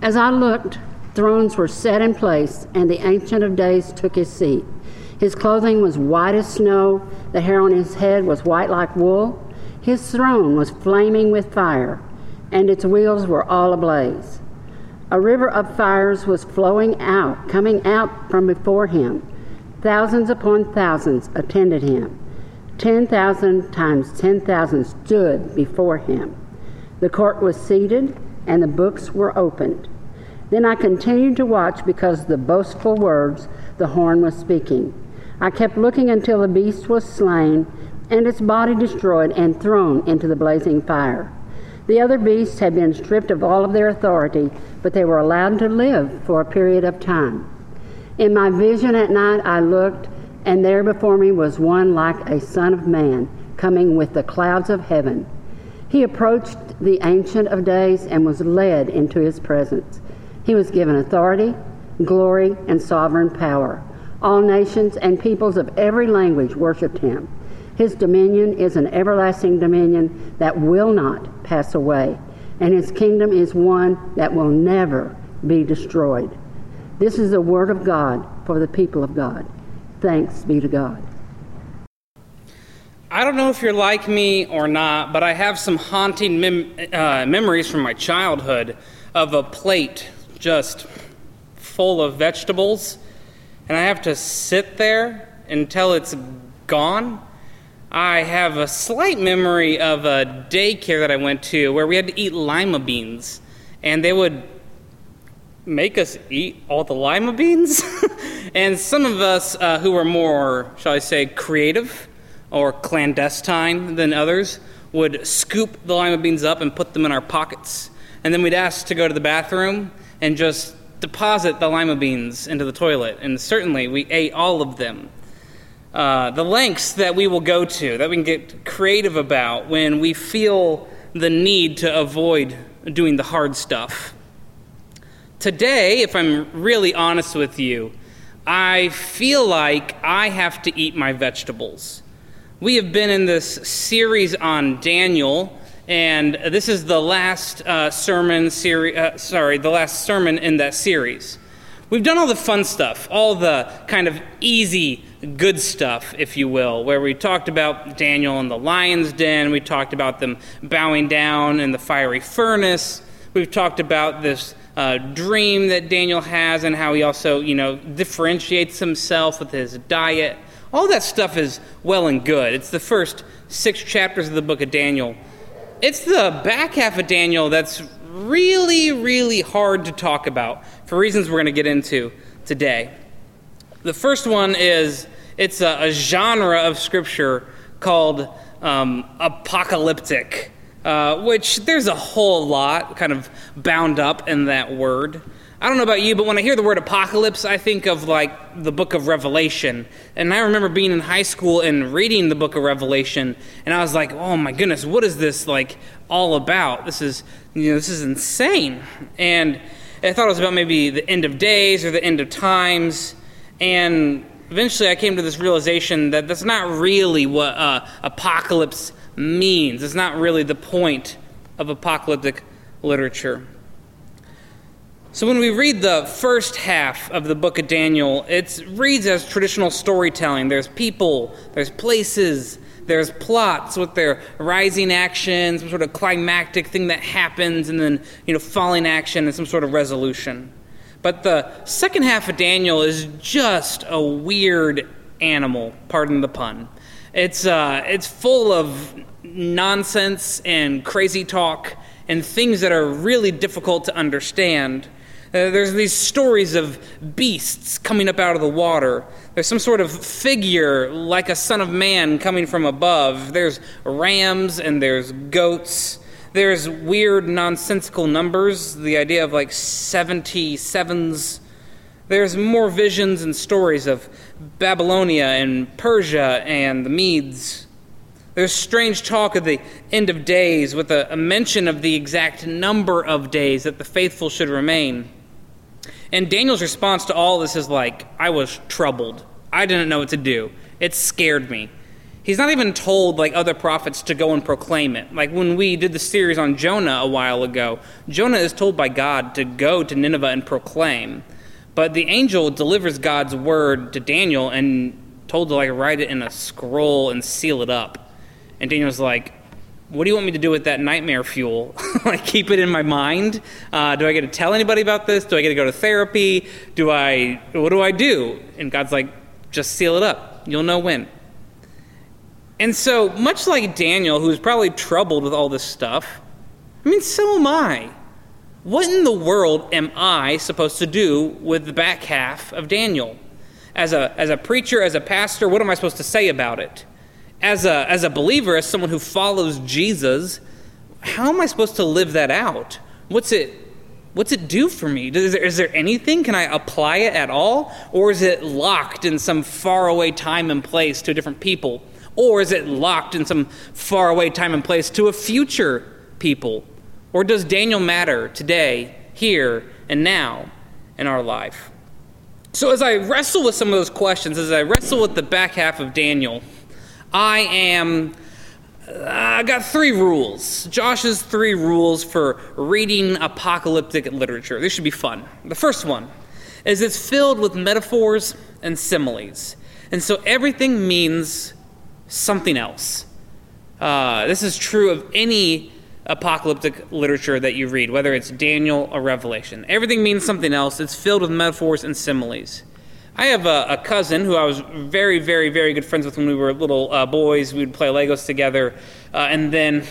As I looked, thrones were set in place, and the Ancient of Days took his seat. His clothing was white as snow, the hair on his head was white like wool. His throne was flaming with fire, and its wheels were all ablaze. A river of fires was flowing out, coming out from before him. Thousands upon thousands attended him. 10,000 times 10,000 stood before him. The court was seated, and the books were opened. Then I continued to watch because the boastful words the horn was speaking. I kept looking until the beast was slain, and its body destroyed and thrown into the blazing fire. The other beasts had been stripped of all of their authority, but they were allowed to live for a period of time. In my vision at night, I looked, and there before me was one like a son of man, coming with the clouds of heaven. He approached the Ancient of Days and was led into his presence. He was given authority, glory, and sovereign power. All nations and peoples of every language worshiped him. His dominion is an everlasting dominion that will not pass away, and his kingdom is one that will never be destroyed. This is the word of God for the people of God. Thanks be to God. I don't know if you're like me or not, but I have some haunting mem- uh, memories from my childhood of a plate just full of vegetables, and I have to sit there until it's gone. I have a slight memory of a daycare that I went to where we had to eat lima beans, and they would make us eat all the lima beans. and some of us uh, who were more, shall I say, creative or clandestine than others would scoop the lima beans up and put them in our pockets. And then we'd ask to go to the bathroom and just deposit the lima beans into the toilet. And certainly we ate all of them. Uh, the lengths that we will go to, that we can get creative about when we feel the need to avoid doing the hard stuff. Today, if I'm really honest with you, I feel like I have to eat my vegetables. We have been in this series on Daniel, and this is the last uh, sermon series. Uh, sorry, the last sermon in that series. We've done all the fun stuff, all the kind of easy, good stuff, if you will, where we talked about Daniel and the lion's den. We talked about them bowing down in the fiery furnace. We've talked about this uh, dream that Daniel has and how he also, you know, differentiates himself with his diet. All that stuff is well and good. It's the first six chapters of the book of Daniel. It's the back half of Daniel that's really, really hard to talk about for reasons we're going to get into today. The first one is it's a, a genre of scripture called um, apocalyptic. Uh, which there's a whole lot kind of bound up in that word. I don't know about you, but when I hear the word apocalypse, I think of like the book of Revelation. And I remember being in high school and reading the book of Revelation, and I was like, "Oh my goodness, what is this like all about? This is, you know, this is insane." And I thought it was about maybe the end of days or the end of times, and eventually I came to this realization that that's not really what uh, apocalypse means. It's not really the point of apocalyptic literature. So when we read the first half of the book of Daniel, it reads as traditional storytelling. There's people, there's places, there's plots with their rising action, some sort of climactic thing that happens, and then you know falling action and some sort of resolution. But the second half of Daniel is just a weird animal, pardon the pun. It's, uh, it's full of nonsense and crazy talk and things that are really difficult to understand. Uh, there's these stories of beasts coming up out of the water. There's some sort of figure like a son of man coming from above. There's rams and there's goats. There's weird nonsensical numbers, the idea of like 77s. There's more visions and stories of Babylonia and Persia and the Medes. There's strange talk of the end of days with a, a, mention of the exact number of days that the faithful should remain. And Daniel's response to all this is like, I was troubled. I didn't know what to do. It scared me. He's not even told like other prophets to go and proclaim it. Like when we did the series on Jonah a while ago, Jonah is told by God to go to Nineveh and proclaim. But the angel delivers God's word to Daniel and told to like write it in a scroll and seal it up. And Daniel's like, what do you want me to do with that nightmare fuel? like keep it in my mind? Uh, do I get to tell anybody about this? Do I get to go to therapy? Do I? What do I do? And God's like, just seal it up. You'll know when. And so, much like Daniel, who's probably troubled with all this stuff, I mean, so am I. What in the world am I supposed to do with the back half of Daniel? As a, as a preacher, as a pastor, what am I supposed to say about it? As a, as a believer, as someone who follows Jesus, how am I supposed to live that out? What's it, what's it do for me? Is there, is there anything? Can I apply it at all? Or is it locked in some faraway time and place to a different people? Or is it locked in some faraway time and place to a future people? Or does Daniel matter today, here, and now in our life? So, as I wrestle with some of those questions, as I wrestle with the back half of Daniel, I am. I got three rules. Josh's three rules for reading apocalyptic literature. This should be fun. The first one is it's filled with metaphors and similes. And so everything means something else. Uh, this is true of any apocalyptic literature that you read, whether it's Daniel or Revelation. Everything means something else. It's filled with metaphors and similes. I have a, a, cousin who I was very, very, very good friends with when we were little uh, boys. We'd play Legos together. Uh, and then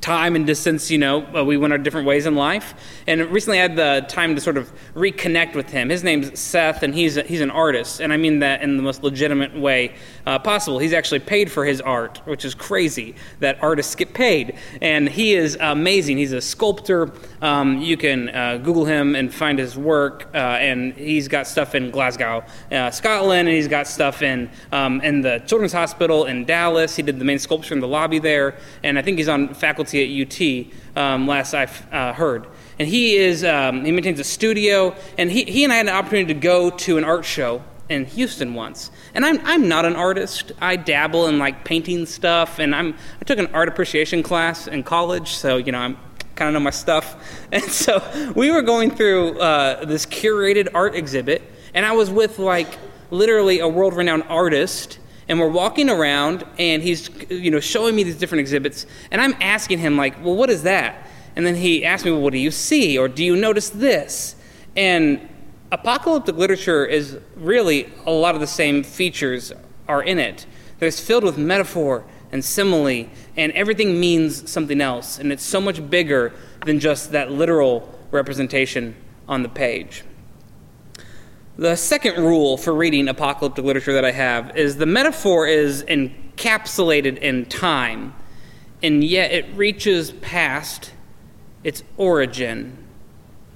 time and distance, you know, uh, we went our different ways in life. And recently I had the time to sort of reconnect with him. His name's Seth, and he's, a, he's an artist. And I mean that in the most legitimate way uh, possible. He's actually paid for his art, which is crazy that artists get paid. And he is amazing. He's a sculptor. Um, you can uh, Google him and find his work. Uh, and he's got stuff in Glasgow, uh, Scotland, and he's got stuff in, um, in the Children's Hospital in Dallas. He did the main sculpture in the lobby there. And I think he's on faculty faculty at UT, um, last I've uh, heard. And he is um, he maintains a studio, and he, he and I had an opportunity to go to an art show in Houston once. And I'm I'm not an artist. I dabble in like painting stuff, and I'm I took an art appreciation class in college, so you know I'm kind of know my stuff. And so we were going through uh, this curated art exhibit, and I was with like literally a world-renowned artist and we're walking around and he's you know showing me these different exhibits and i'm asking him like well what is that? And then he asked me well what do you see? Or do you notice this? And apocalyptic literature is really a lot of the same features are in it it's filled with metaphor and simile and everything means something else and it's so much bigger than just that literal representation on the page the second rule for reading apocalyptic literature that I have is the metaphor is encapsulated in time, and yet it reaches past its origin.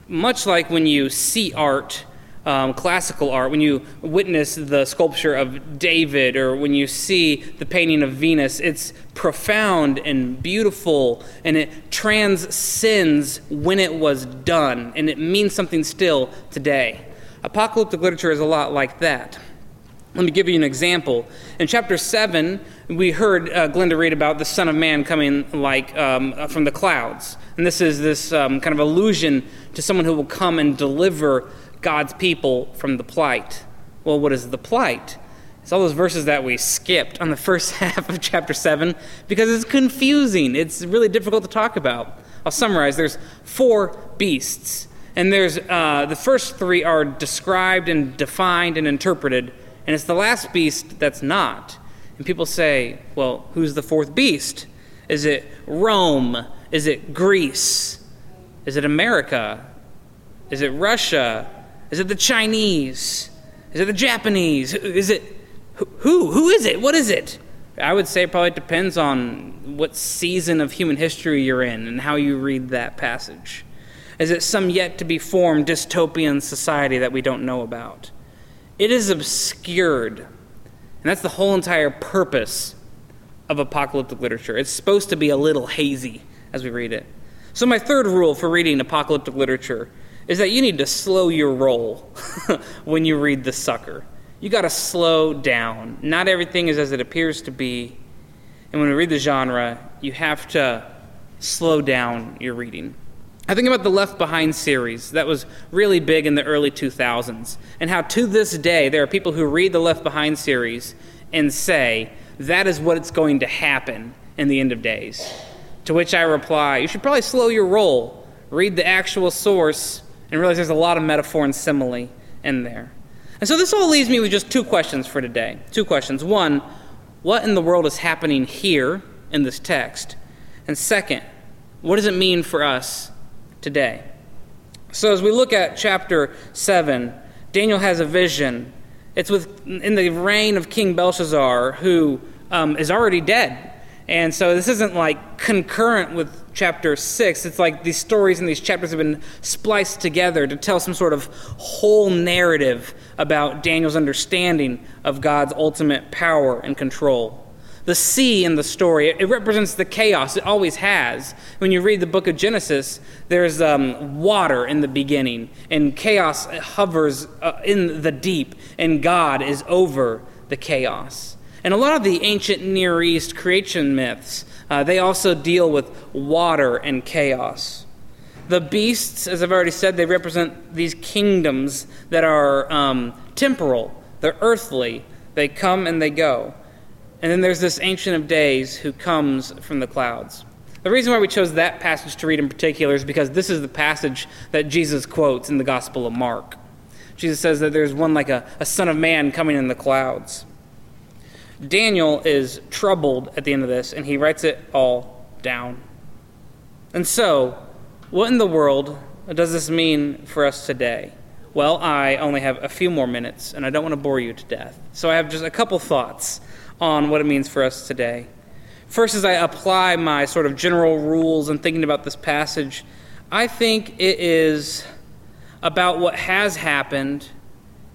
Much like when you see art, um, classical art, when you witness the sculpture of David or when you see the painting of Venus, it's profound and beautiful and it transcends when it was done and it means something still today. Apocalyptic literature is a lot like that. Let me give you an example. In chapter 7, we heard uh, Glenda read about the Son of Man coming like um, uh, from the clouds. And this is this um, kind of allusion to someone who will come and deliver God's people from the plight. Well, what is the plight? It's all those verses that we skipped on the first half of chapter 7 because it's confusing. It's really difficult to talk about. I'll summarize. There's four beasts and there's uh, the first three are described and defined and interpreted, and it's the last beast that's not. And people say, well, who's the fourth beast? Is it Rome? Is it Greece? Is it America? Is it Russia? Is it the Chinese? Is it the Japanese? Is it who? Who is it? What is it? I would say it probably depends on what season of human history you're in and how you read that passage. Is it some yet to be formed dystopian society that we don't know about? It is obscured. And that's the whole entire purpose of apocalyptic literature. It's supposed to be a little hazy as we read it. So, my third rule for reading apocalyptic literature is that you need to slow your roll when you read the sucker. you got to slow down. Not everything is as it appears to be. And when we read the genre, you have to slow down your reading. I think about the Left Behind series that was really big in the early 2000s, and how to this day there are people who read the Left Behind series and say, that is what it's going to happen in the end of days. To which I reply, you should probably slow your roll, read the actual source, and realize there's a lot of metaphor and simile in there. And so this all leaves me with just two questions for today. Two questions. One, what in the world is happening here in this text? And second, what does it mean for us today. So, as we look at chapter 7, Daniel has a vision. It's with, in the reign of King Belshazzar, who um, is already dead. And so, this isn't like concurrent with chapter 6. It's like these stories in these chapters have been spliced together to tell some sort of whole narrative about Daniel's understanding of God's ultimate power and control. The sea in the story, it represents the chaos. It always has. When you read the book of Genesis, there's um, water in the beginning, and chaos hovers uh, in the deep, and God is over the chaos. And a lot of the ancient Near East creation myths, uh, they also deal with water and chaos. The beasts, as I've already said, they represent these kingdoms that are um, temporal, they're earthly, they come and they go. And then there's this Ancient of Days who comes from the clouds. The reason why we chose that passage to read in particular is because this is the passage that Jesus quotes in the Gospel of Mark. Jesus says that there's one like a, a son of man coming in the clouds. Daniel is troubled at the end of this, and he writes it all down. And so, what in the world does this mean for us today? Well, I only have a few more minutes, and I don't want to bore you to death. So I have just a couple thoughts on what it means for us today. First, as I apply my sort of general rules and thinking about this passage, I think it is about what has happened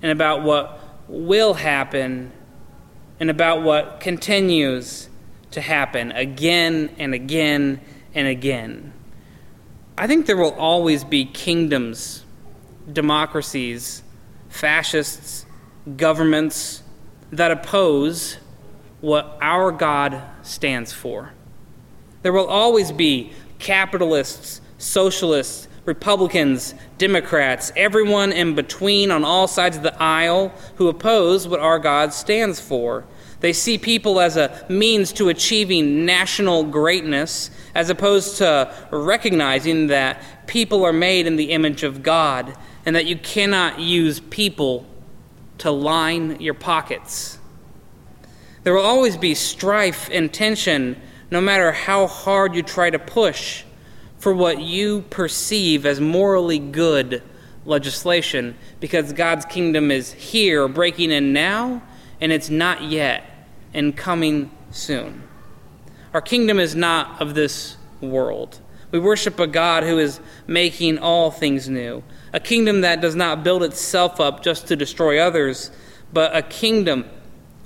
and about what will happen and about what continues to happen again and again and again. I think there will always be kingdoms, democracies, fascists, governments that oppose what our God stands for. There will always be capitalists, socialists, Republicans, Democrats, everyone in between on all sides of the aisle who oppose what our God stands for. They see people as a means to achieving national greatness, as opposed to recognizing that people are made in the image of God and that you cannot use people to line your pockets. There will always be strife and tension, no matter how hard you try to push for what you perceive as morally good legislation, because God's kingdom is here, breaking in now, and it's not yet, and coming soon. Our kingdom is not of this world. We worship a God who is making all things new, a kingdom that does not build itself up just to destroy others, but a kingdom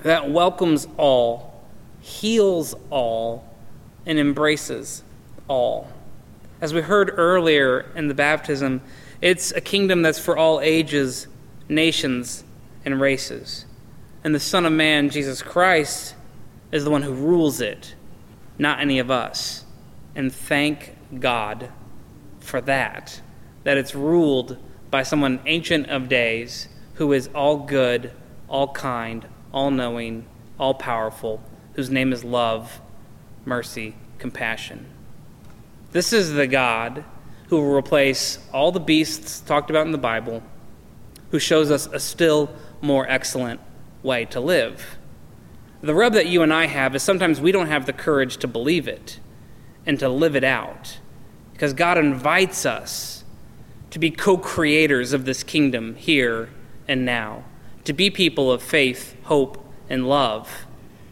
that welcomes all, heals all, and embraces all. As we heard earlier in the baptism, it's a kingdom that's for all ages, nations, and races. And the Son of Man, Jesus Christ, is the one who rules it, not any of us. And thank God for that, that it's ruled by someone ancient of days who is all good, all kind, all knowing, all powerful, whose name is love, mercy, compassion. This is the God who will replace all the beasts talked about in the Bible, who shows us a still more excellent way to live. The rub that you and I have is sometimes we don't have the courage to believe it and to live it out. Because God invites us to be co creators of this kingdom here and now to be people of faith, hope, and love,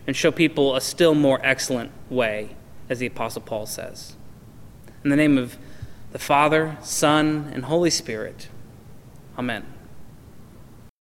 and show people a still more excellent way, as the Apostle Paul says. In the name of the Father, Son, and Holy Spirit, Amen.